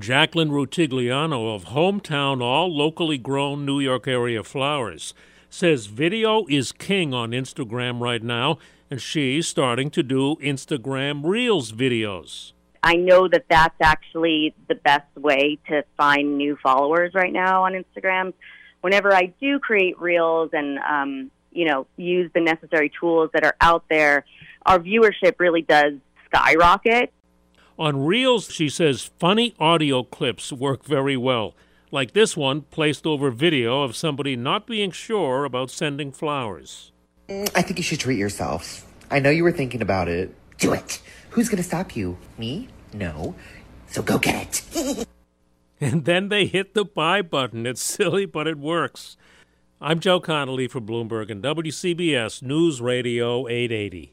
Jacqueline Rutigliano of Hometown All Locally Grown New York Area Flowers says video is king on Instagram right now, and she's starting to do Instagram Reels videos. I know that that's actually the best way to find new followers right now on Instagram. Whenever I do create Reels and, um, you know, use the necessary tools that are out there, our viewership really does skyrocket. On Reels, she says funny audio clips work very well, like this one placed over video of somebody not being sure about sending flowers. Mm, I think you should treat yourself. I know you were thinking about it. Do it. Who's going to stop you? Me? No. So go get it. and then they hit the buy button. It's silly, but it works. I'm Joe Connolly for Bloomberg and WCBS News Radio 880.